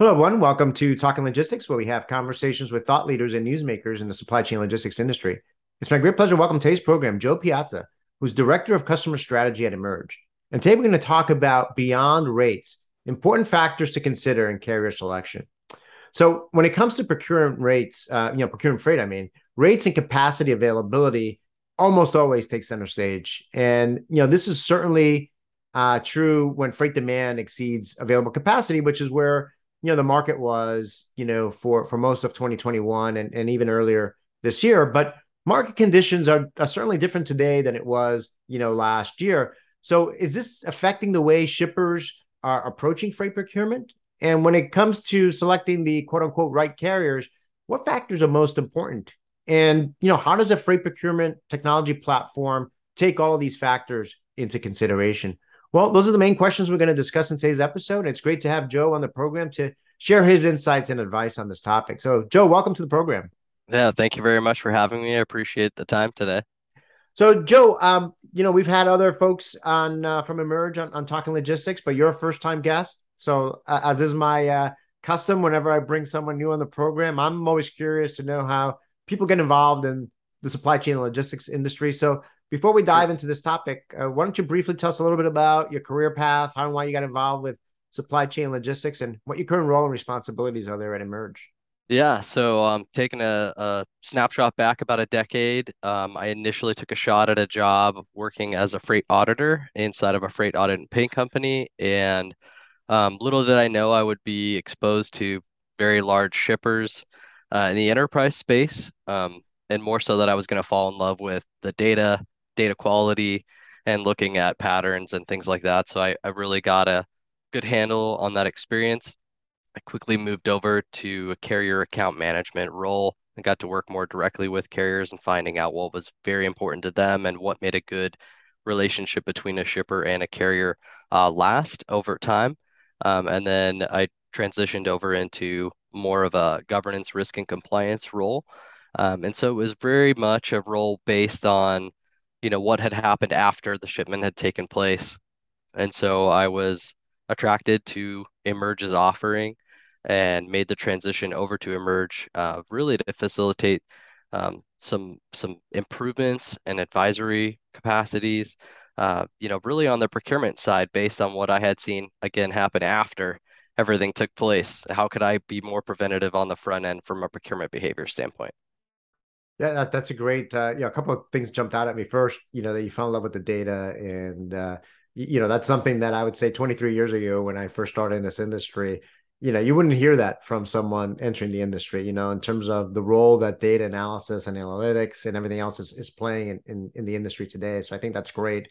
Hello, everyone. Welcome to Talking Logistics, where we have conversations with thought leaders and newsmakers in the supply chain logistics industry. It's my great pleasure to welcome today's program Joe Piazza, who's Director of Customer Strategy at Emerge. And today we're going to talk about beyond rates, important factors to consider in carrier selection. So when it comes to procuring rates, uh, you know, procuring freight, I mean, rates and capacity availability almost always take center stage. And, you know, this is certainly uh, true when freight demand exceeds available capacity, which is where you know the market was you know for for most of 2021 and, and even earlier this year but market conditions are, are certainly different today than it was you know last year. So is this affecting the way shippers are approaching freight procurement? And when it comes to selecting the quote unquote right carriers what factors are most important? And you know how does a freight procurement technology platform take all of these factors into consideration well, those are the main questions we're going to discuss in today's episode. It's great to have Joe on the program to share his insights and advice on this topic. So, Joe, welcome to the program. Yeah, thank you very much for having me. I appreciate the time today. So, Joe, um, you know, we've had other folks on uh, from Emerge on, on talking logistics, but you're a first time guest. So, uh, as is my uh, custom, whenever I bring someone new on the program, I'm always curious to know how people get involved in the supply chain and logistics industry. So, before we dive into this topic, uh, why don't you briefly tell us a little bit about your career path, how and why you got involved with supply chain logistics, and what your current role and responsibilities are there at Emerge? Yeah, so um, taking a, a snapshot back about a decade, um, I initially took a shot at a job working as a freight auditor inside of a freight audit and paint company. And um, little did I know I would be exposed to very large shippers uh, in the enterprise space, um, and more so that I was going to fall in love with the data data quality and looking at patterns and things like that. So I, I really got a good handle on that experience. I quickly moved over to a carrier account management role and got to work more directly with carriers and finding out what was very important to them and what made a good relationship between a shipper and a carrier uh, last over time. Um, and then I transitioned over into more of a governance, risk, and compliance role. Um, and so it was very much a role based on you know what had happened after the shipment had taken place. And so i was attracted to emerge's offering and made the transition over to emerge uh, really to facilitate um, some some improvements and advisory capacities uh, you know really on the procurement side based on what i had seen again happen after everything took place. How could i be more preventative on the front end from a procurement behavior standpoint yeah, that, that's a great. Uh, yeah, a couple of things jumped out at me. First, you know, that you fell in love with the data, and uh, you know, that's something that I would say 23 years ago when I first started in this industry. You know, you wouldn't hear that from someone entering the industry. You know, in terms of the role that data analysis and analytics and everything else is, is playing in, in, in the industry today. So I think that's great.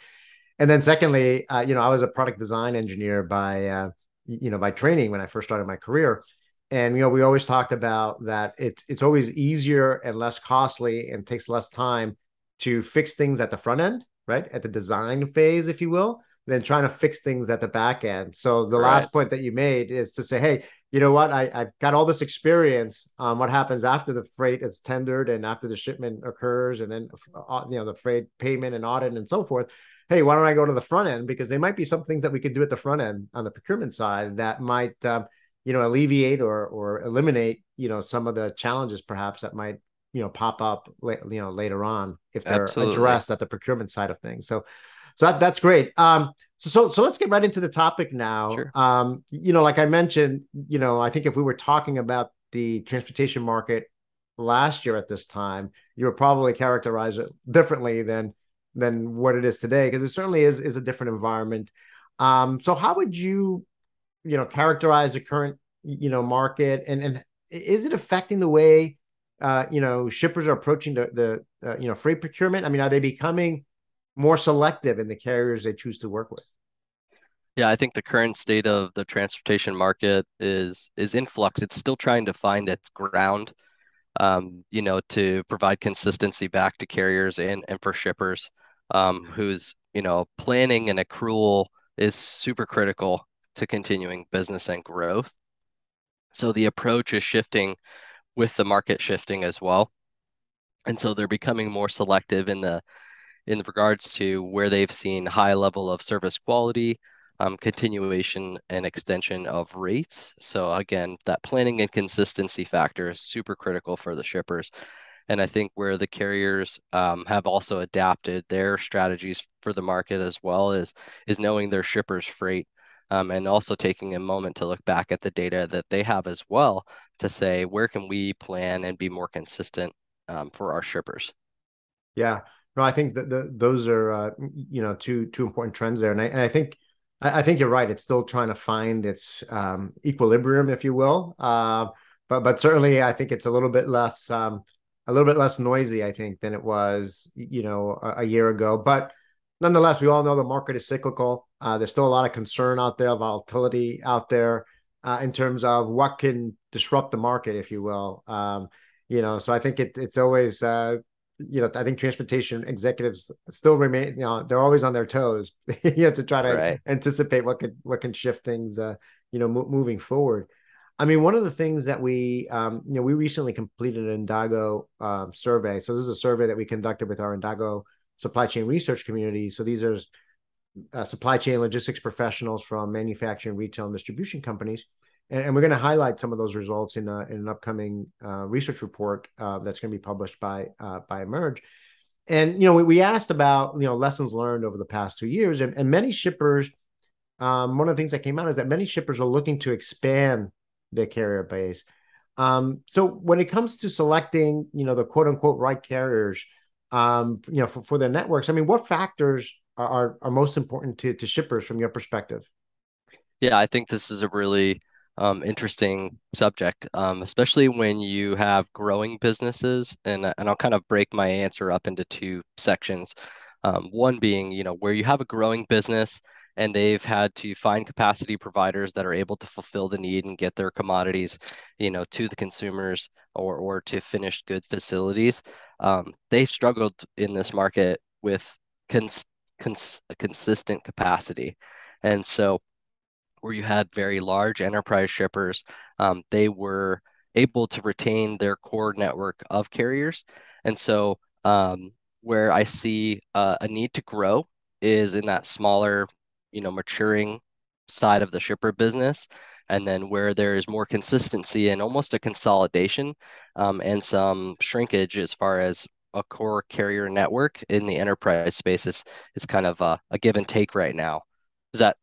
And then secondly, uh, you know, I was a product design engineer by uh, you know by training when I first started my career and you know we always talked about that it's it's always easier and less costly and takes less time to fix things at the front end right? At the design phase if you will than trying to fix things at the back end. So the right. last point that you made is to say hey you know what? I, i've got all this experience on what happens after the freight is tendered and after the shipment occurs and then uh, you know the freight payment and audit and so forth. Hey why don't i go to the front end? Because there might be some things that we could do at the front end on the procurement side that might um, you know alleviate or or eliminate you know some of the challenges perhaps that might you know pop up you know later on if they're Absolutely. addressed at the procurement side of things so so that, that's great um so so so let's get right into the topic now sure. um you know like i mentioned you know i think if we were talking about the transportation market last year at this time you would probably characterize it differently than than what it is today because it certainly is is a different environment um so how would you you know characterize the current you know market and and is it affecting the way uh, you know shippers are approaching the the uh, you know freight procurement? I mean, are they becoming more selective in the carriers they choose to work with? Yeah, I think the current state of the transportation market is is in flux. It's still trying to find its ground, um, you know, to provide consistency back to carriers and and for shippers, um, whose you know planning and accrual is super critical to continuing business and growth. So the approach is shifting with the market shifting as well. And so they're becoming more selective in the in regards to where they've seen high level of service quality, um, continuation and extension of rates. So again, that planning and consistency factor is super critical for the shippers. And I think where the carriers um, have also adapted their strategies for the market as well is is knowing their shippers' freight um, and also taking a moment to look back at the data that they have as well to say where can we plan and be more consistent um, for our shippers. Yeah, no, I think that the, those are uh, you know two two important trends there, and I, and I think I, I, think you're right. It's still trying to find its um, equilibrium, if you will. Uh, but but certainly, I think it's a little bit less um, a little bit less noisy, I think, than it was you know a, a year ago. But nonetheless, we all know the market is cyclical. Uh, there's still a lot of concern out there, volatility out there uh, in terms of what can disrupt the market, if you will. Um, you know, so I think it, it's always uh, you know, I think transportation executives still remain, you know, they're always on their toes. you have to try to right. anticipate what could what can shift things, uh, you know, moving forward. I mean, one of the things that we, um, you know, we recently completed an Indago um, survey. So this is a survey that we conducted with our Indago supply chain research community. So these are uh, supply chain logistics professionals from manufacturing, retail, and distribution companies and, and we're going to highlight some of those results in, a, in an upcoming uh, research report uh, that's going to be published by uh, by Emerge. And you know, we, we asked about you know lessons learned over the past two years, and, and many shippers. Um, one of the things that came out is that many shippers are looking to expand their carrier base. Um, so when it comes to selecting, you know, the quote unquote right carriers, um, you know, for, for their networks, I mean, what factors are, are, most important to, to shippers from your perspective? Yeah, I think this is a really um, interesting subject, um, especially when you have growing businesses. And, and I'll kind of break my answer up into two sections. Um, one being, you know, where you have a growing business and they've had to find capacity providers that are able to fulfill the need and get their commodities, you know, to the consumers or, or to finished good facilities. Um, they struggled in this market with cons- cons- consistent capacity. And so where you had very large enterprise shippers, um, they were able to retain their core network of carriers. And so, um, where I see uh, a need to grow is in that smaller, you know, maturing side of the shipper business. And then where there is more consistency and almost a consolidation um, and some shrinkage as far as a core carrier network in the enterprise space is, is kind of a, a give and take right now. Is that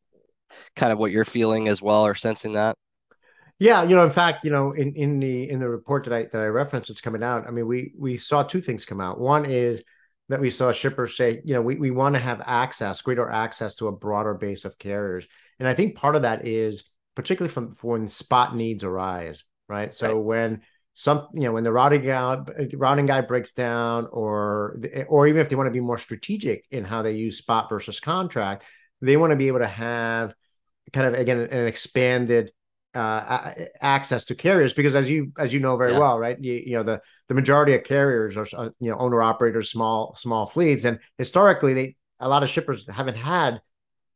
kind of what you're feeling as well or sensing that? Yeah, you know, in fact, you know, in in the in the report that I that I referenced that's coming out, I mean, we we saw two things come out. One is that we saw shippers say, you know, we, we want to have access, greater access to a broader base of carriers. And I think part of that is particularly from when spot needs arise, right? So right. when some, you know, when the routing guide routing guide breaks down, or or even if they want to be more strategic in how they use spot versus contract, they want to be able to have kind of again an expanded uh, access to carriers because as you as you know very yeah. well right you, you know the the majority of carriers are uh, you know owner operators small small fleets and historically they a lot of shippers haven't had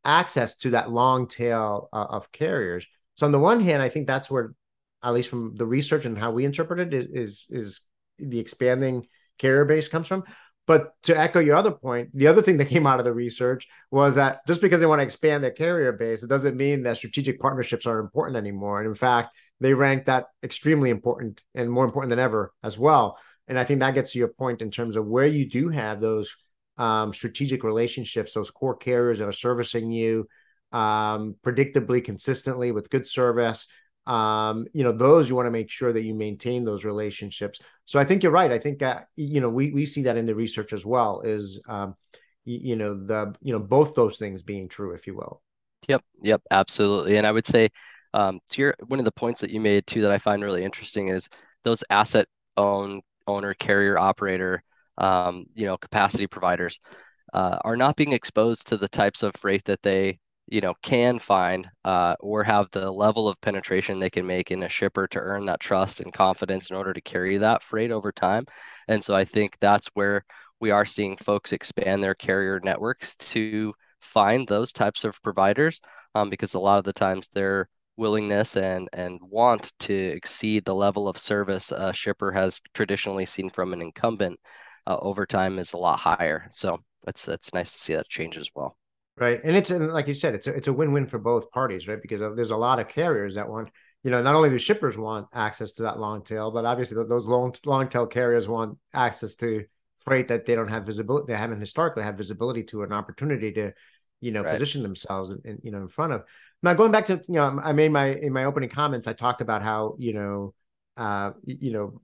access to that long tail uh, of carriers so on the one hand i think that's where at least from the research and how we interpret it is is, the expanding carrier base comes from but to echo your other point, the other thing that came out of the research was that just because they want to expand their carrier base, it doesn't mean that strategic partnerships are important anymore. And in fact, they rank that extremely important and more important than ever as well. And I think that gets to your point in terms of where you do have those um, strategic relationships, those core carriers that are servicing you um, predictably, consistently with good service, um, you know, those you want to make sure that you maintain those relationships. So I think you're right. I think uh, you know we we see that in the research as well. Is um, you, you know the you know both those things being true, if you will. Yep. Yep. Absolutely. And I would say um, to your one of the points that you made too that I find really interesting is those asset own owner carrier operator um, you know capacity providers uh, are not being exposed to the types of freight that they you know can find uh, or have the level of penetration they can make in a shipper to earn that trust and confidence in order to carry that freight over time. And so i think that's where we are seeing folks expand their carrier networks to find those types of providers um, because a lot of the times their willingness and and want to exceed the level of service a shipper has traditionally seen from an incumbent uh, over time is a lot higher. So it's it's nice to see that change as well Right. And it's and like you said, it's a, it's a win-win for both parties, right? Because there's a lot of carriers that want, you know, not only do shippers want access to that long tail, but obviously those long long tail carriers want access to freight that they don't have visibility, they haven't historically had visibility to an opportunity to, you know, right. position themselves in, in, you know in front of. Now going back to you know, I made my in my opening comments, I talked about how you know, uh, you know,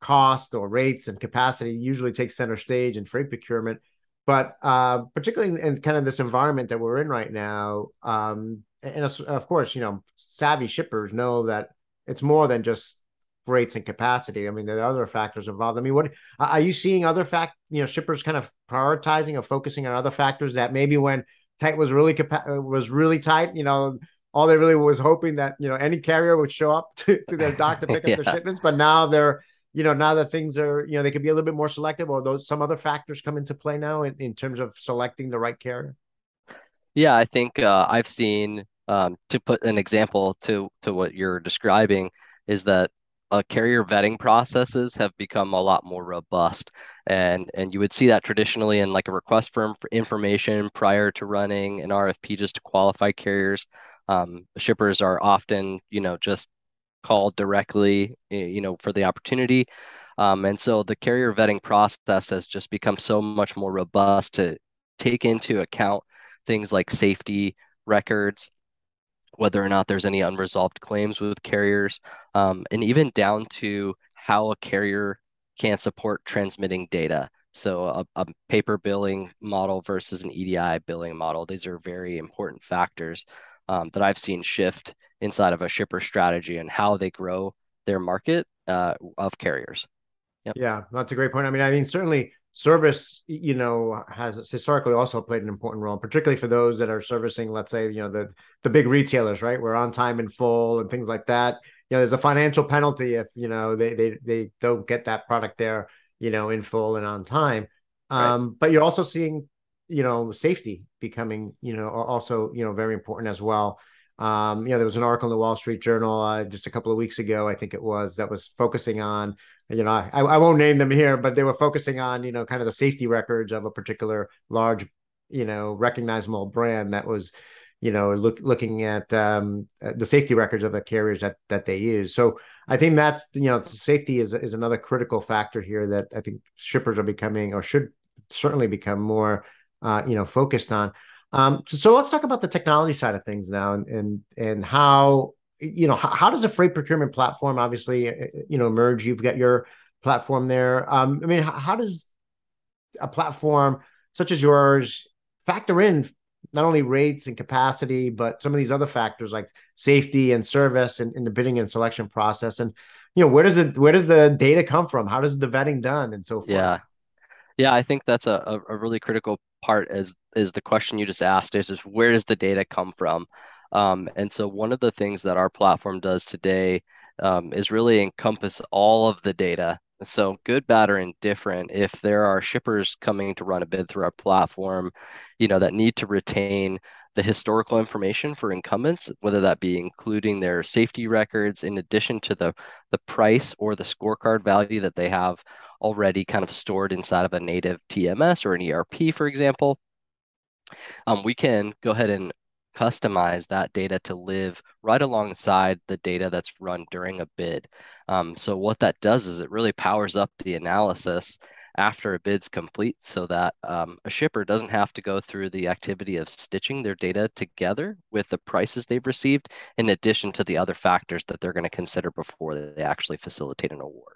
cost or rates and capacity usually take center stage in freight procurement but uh, particularly in, in, kind of this environment that we're in right now, um, and of course, you know, savvy shippers know that it's more than just rates and capacity. I mean, there are other factors involved. I mean, what are you seeing? Other fact, you know, shippers kind of prioritizing or focusing on other factors that maybe when tight was really capa- was really tight, you know, all they really was hoping that you know any carrier would show up to, to their dock to pick up their shipments, but now they're you know, now that things are, you know, they could be a little bit more selective, or those some other factors come into play now in, in terms of selecting the right carrier? Yeah, I think uh, I've seen um, to put an example to to what you're describing is that uh, carrier vetting processes have become a lot more robust, and and you would see that traditionally in like a request for information prior to running an RFP just to qualify carriers. Um, shippers are often, you know, just called directly, you know, for the opportunity. Um, and so the carrier vetting process has just become so much more robust to take into account things like safety records, whether or not there's any unresolved claims with carriers, um, and even down to how a carrier can support transmitting data. So a, a, paper billing model versus an EDI billing model. These are very important factors um, that I've seen shift inside of a shipper strategy and how they grow their market uh, of carriers. Yep. Yeah, that's a great point. I mean, I mean, certainly service, you know, has historically also played an important role, particularly for those that are servicing, let's say, you know, the the big retailers, right? We're on time and full and things like that. You know, there's a financial penalty if you know they they they don't get that product there, you know, in full and on time. Um, right. But you're also seeing, you know, safety becoming, you know, also you know very important as well. Um, you know, there was an article in the Wall Street Journal uh, just a couple of weeks ago, I think it was, that was focusing on, you know, I, I won't name them here, but they were focusing on, you know, kind of the safety records of a particular large, you know, recognizable brand that was, you know, look, looking at um, the safety records of the carriers that that they use. So I think that's, you know, safety is is another critical factor here that I think shippers are becoming or should certainly become more, uh, you know, focused on. Um, so, so, let's talk about the technology side of things now, and and and how you know how, how, does a freight procurement platform obviously uh, uh, you know emerge? You've got your platform there. Um, I mean, how, how, does a platform such as yours factor in not only rates and capacity, but some of these other factors like safety and service and in the bidding and selection process? And you know, where does it where does the data come from? How does the vetting done and so forth? Yeah. Yeah, I think that's a, a really critical part is is the question you just asked is, is where does the data come from? Um, and so one of the things that our platform does today um, is really encompass all of the data. So good, bad, or indifferent. If there are shippers coming to run a bid through our platform, you know that need to retain the historical information for incumbents, whether that be including their safety records in addition to the the price or the scorecard value that they have already kind of stored inside of a native TMS or an ERP, for example, um, we can go ahead and customize that data to live right alongside the data that's run during a bid. Um, so what that does is it really powers up the analysis after a bid's complete so that um, a shipper doesn't have to go through the activity of stitching their data together with the prices they've received in addition to the other factors that they're going to consider before they actually facilitate an award.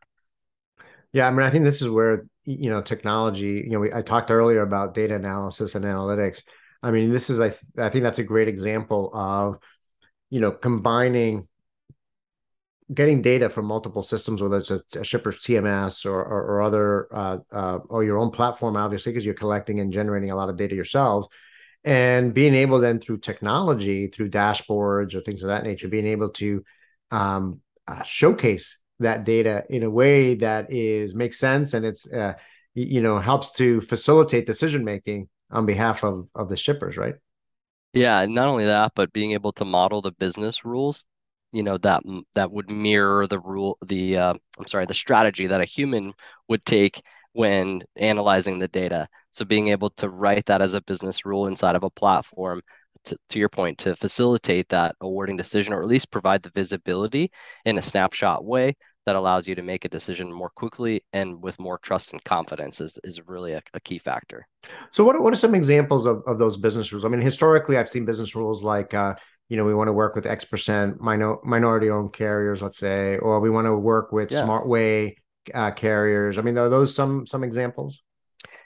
Yeah, I mean, I think this is where you know technology. You know, we, I talked earlier about data analysis and analytics. I mean, this is I th- I think that's a great example of you know combining getting data from multiple systems, whether it's a, a shipper's TMS or or, or other uh, uh, or your own platform, obviously, because you're collecting and generating a lot of data yourselves, and being able then through technology, through dashboards or things of that nature, being able to um, uh, showcase that data in a way that is makes sense and it's uh, you know helps to facilitate decision making on behalf of of the shippers right? Yeah not only that but being able to model the business rules you know that that would mirror the rule the uh, i'm sorry the strategy that a human would take when analyzing the data. So being able to write that as a business rule inside of a platform to, to your point, to facilitate that awarding decision or at least provide the visibility in a snapshot way that allows you to make a decision more quickly and with more trust and confidence is, is really a, a key factor. So what, what are some examples of, of those business rules? I mean, historically, I've seen business rules like, uh, you know, we want to work with X percent minor, minority owned carriers, let's say, or we want to work with yeah. SmartWay uh, carriers. I mean, are those some some examples?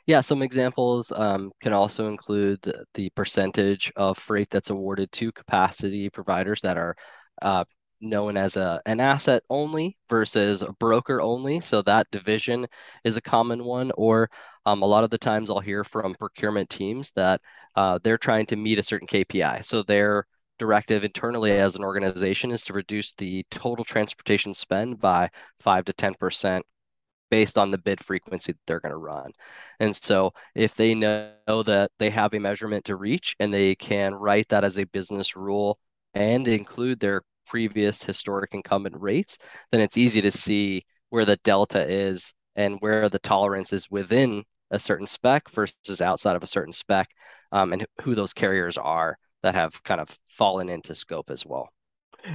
Yeah, some examples um, can also include the, the, percentage of freight that's awarded to capacity providers that are uh, known as a an asset only versus a broker only. So that division is a common one. Or um, a lot of the times I'll hear from procurement teams that uh, they're trying to meet a certain KPI. So their directive internally as an organization is to reduce the total transportation spend by five to ten percent based on the bid frequency that they're going to run. And so if they know that they have a measurement to reach and they can write that as a business rule and include their previous historic incumbent rates, then it's easy to see where the delta is and where the tolerance is within a certain spec versus outside of a certain spec um, and who those carriers are that have kind of fallen into scope as well.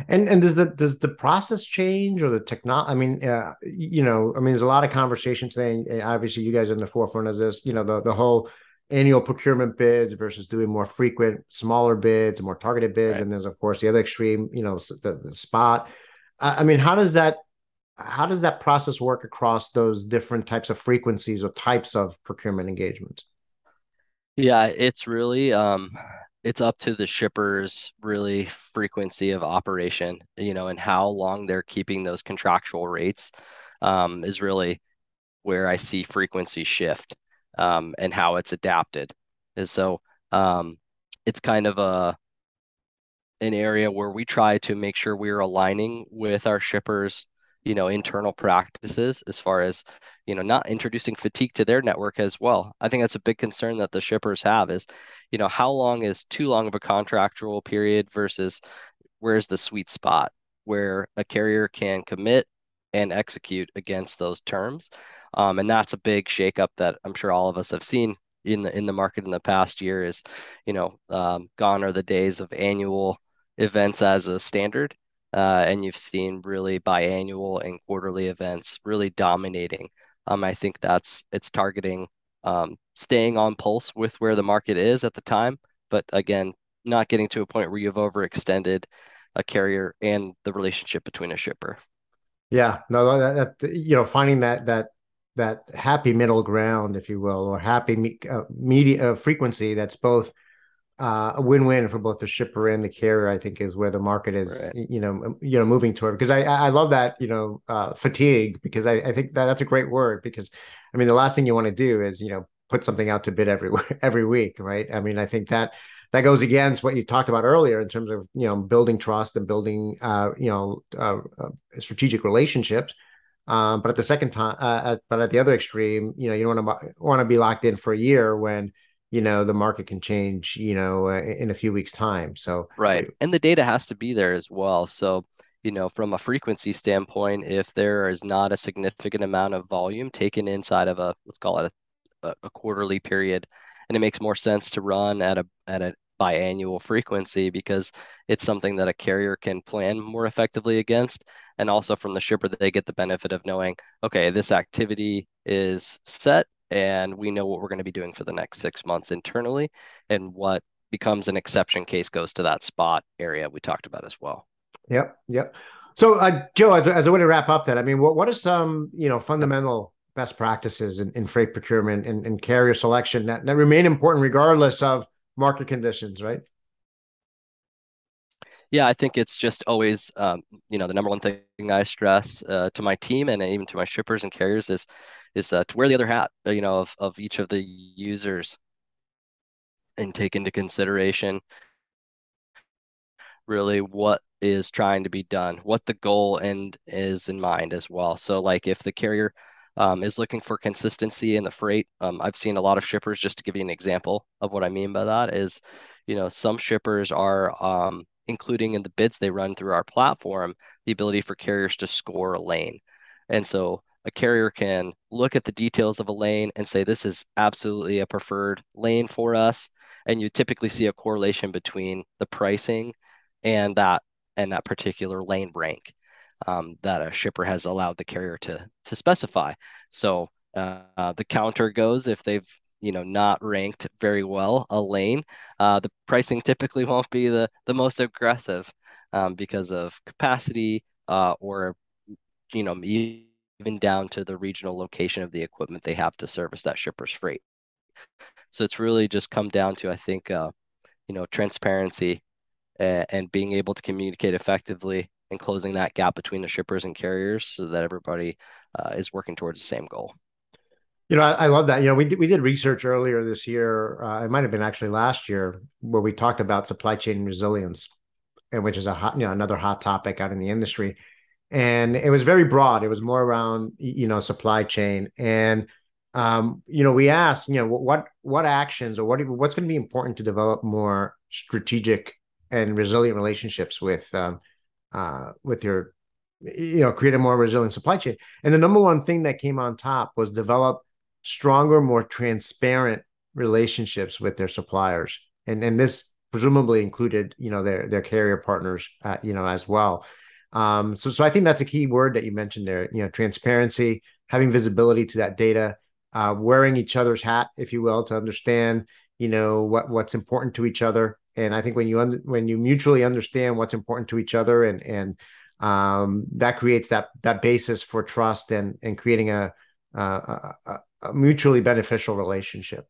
And and does the does the process change or the technology? I mean, uh, you know, I mean, there's a lot of conversation today. And obviously, you guys are in the forefront of this. You know, the the whole annual procurement bids versus doing more frequent, smaller bids, more targeted bids, right. and there's of course the other extreme. You know, the, the spot. I mean, how does that how does that process work across those different types of frequencies or types of procurement engagements? Yeah, it's really um, it's up to the shippers really frequency of operation, you know, and how long they're keeping those contractual rates um, is really where I see frequency shift um, and how it's adapted. And so um, it's kind of a an area where we try to make sure we're aligning with our shippers, you know, internal practices as far as you know not introducing fatigue to their network as well. I think that's a big concern that the shippers have is you know how long is too long of a contractual period versus where's the sweet spot where a carrier can commit and execute against those terms? Um, and that's a big shakeup that i'm sure all of us have seen in the in the market in the past year is you know um, gone are the days of annual events as a standard uh, and you've seen really biannual and quarterly events really dominating um, I think that's it's targeting um, staying on pulse with where the market is at the time, but again, not getting to a point where you've overextended a carrier and the relationship between a shipper. Yeah, no, that, that you know, finding that that that happy middle ground, if you will, or happy me, uh, media uh, frequency that's both uh, a win-win for both the shipper and the carrier. I think is where the market is, right. you know, you know, moving toward. Because I I love that you know uh, fatigue because I I think that that's a great word because I mean the last thing you want to do is you know put something out to bid every every week, right? I mean I think that that goes against what you talked about earlier in terms of you know building trust and building uh, you know uh, uh, strategic relationships. Um, but at the second time, uh, at, but at the other extreme, you know, you don't want to want to be locked in for a year when you know the market can change you know uh, in a few weeks time so right and the data has to be there as well so you know from a frequency standpoint if there is not a significant amount of volume taken inside of a let's call it a, a quarterly period and it makes more sense to run at a at a biannual frequency because it's something that a carrier can plan more effectively against and also from the shipper they get the benefit of knowing okay this activity is set and we know what we're going to be doing for the next six months internally and what becomes an exception case goes to that spot area we talked about as well. Yep yep. So uh, joe as a, as a way to wrap up that i mean what, what are some you know fundamental best practices in, in freight procurement and, and carrier selection that, that remain important regardless of market conditions right? Yeah, I think it's just always, um, you know, the number one thing I stress uh, to my team and even to my shippers and carriers is is uh, to wear the other hat, uh, you know, of, of each of the users and take into consideration really what is trying to be done, what the goal and is in mind as well. So like if the carrier um, is looking for consistency in the freight, um, I've seen a lot of shippers, just to give you an example of what I mean by that is, you know, some shippers are um, including in the bids they run through our platform, the ability for carriers to score a lane. And so a carrier can look at the details of a lane and say this is absolutely a preferred lane for us. And you typically see a correlation between the pricing and that and that particular lane rank um, that a shipper has allowed the carrier to to specify. So uh, the counter goes if they've you know not ranked very well a lane uh, the pricing typically won't be the the most aggressive um, because of capacity uh, or you know even down to the regional location of the equipment they have to service that shipper's freight. So it's really just come down to, I think, uh, you know, transparency and, and being able to communicate effectively and closing that gap between the shippers and carriers so that everybody uh, is working towards the same goal. You know, I, I, love that. You know, we did, we did research earlier this year. Uh, it might have been actually last year where we talked about supply chain resilience, and which is a hot, you know, another hot topic out in the industry and it was very broad. It was more around you know supply chain, and um, you know we asked you know what what actions or what what's going to be important to develop more strategic and resilient relationships with um, uh, with your you know create a more resilient supply chain. And the number one thing that came on top was develop stronger, more transparent relationships with their suppliers, and and this presumably included you know their their carrier partners uh, you know as well um, so, so I think that's a key word that you mentioned there. You know, transparency, having visibility to that data, uh, wearing each other's hat, if you will, to understand, you know, what what's important to each other. And I think when you un- when you mutually understand what's important to each other, and and um, that creates that that basis for trust and and creating a, a, a mutually beneficial relationship.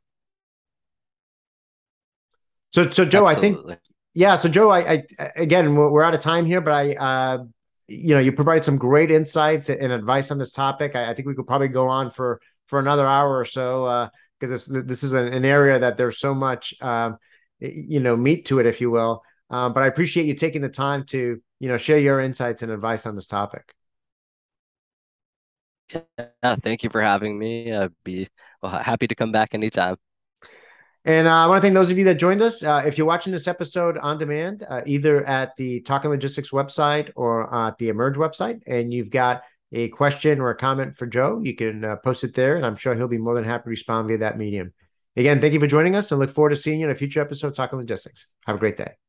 So, so Joe, Absolutely. I think yeah. So Joe, I, I again, we're, we're, out of time here, but I, uh, you know, you provide some great insights and advice on this topic. I, I, think we could probably go on for for another hour or so because uh, this this is an, an, area that there's so much, um, you know, meat to it, if you will. Um, but I appreciate you taking the time to you know share your insights and advice on this topic. Yeah, thank you for having me. I'd be well, happy to come back anytime. And uh, I want to thank those of you that joined us. Uh, if you're watching this episode on demand, uh, either at the Talking Logistics website or at the Emerge website, and you've got a question or a comment for Joe, you can uh, post it there, and I'm sure he'll be more than happy to respond via that medium. Again, thank you for joining us and look forward to seeing you in a future episode of Talking Logistics. Have a great day.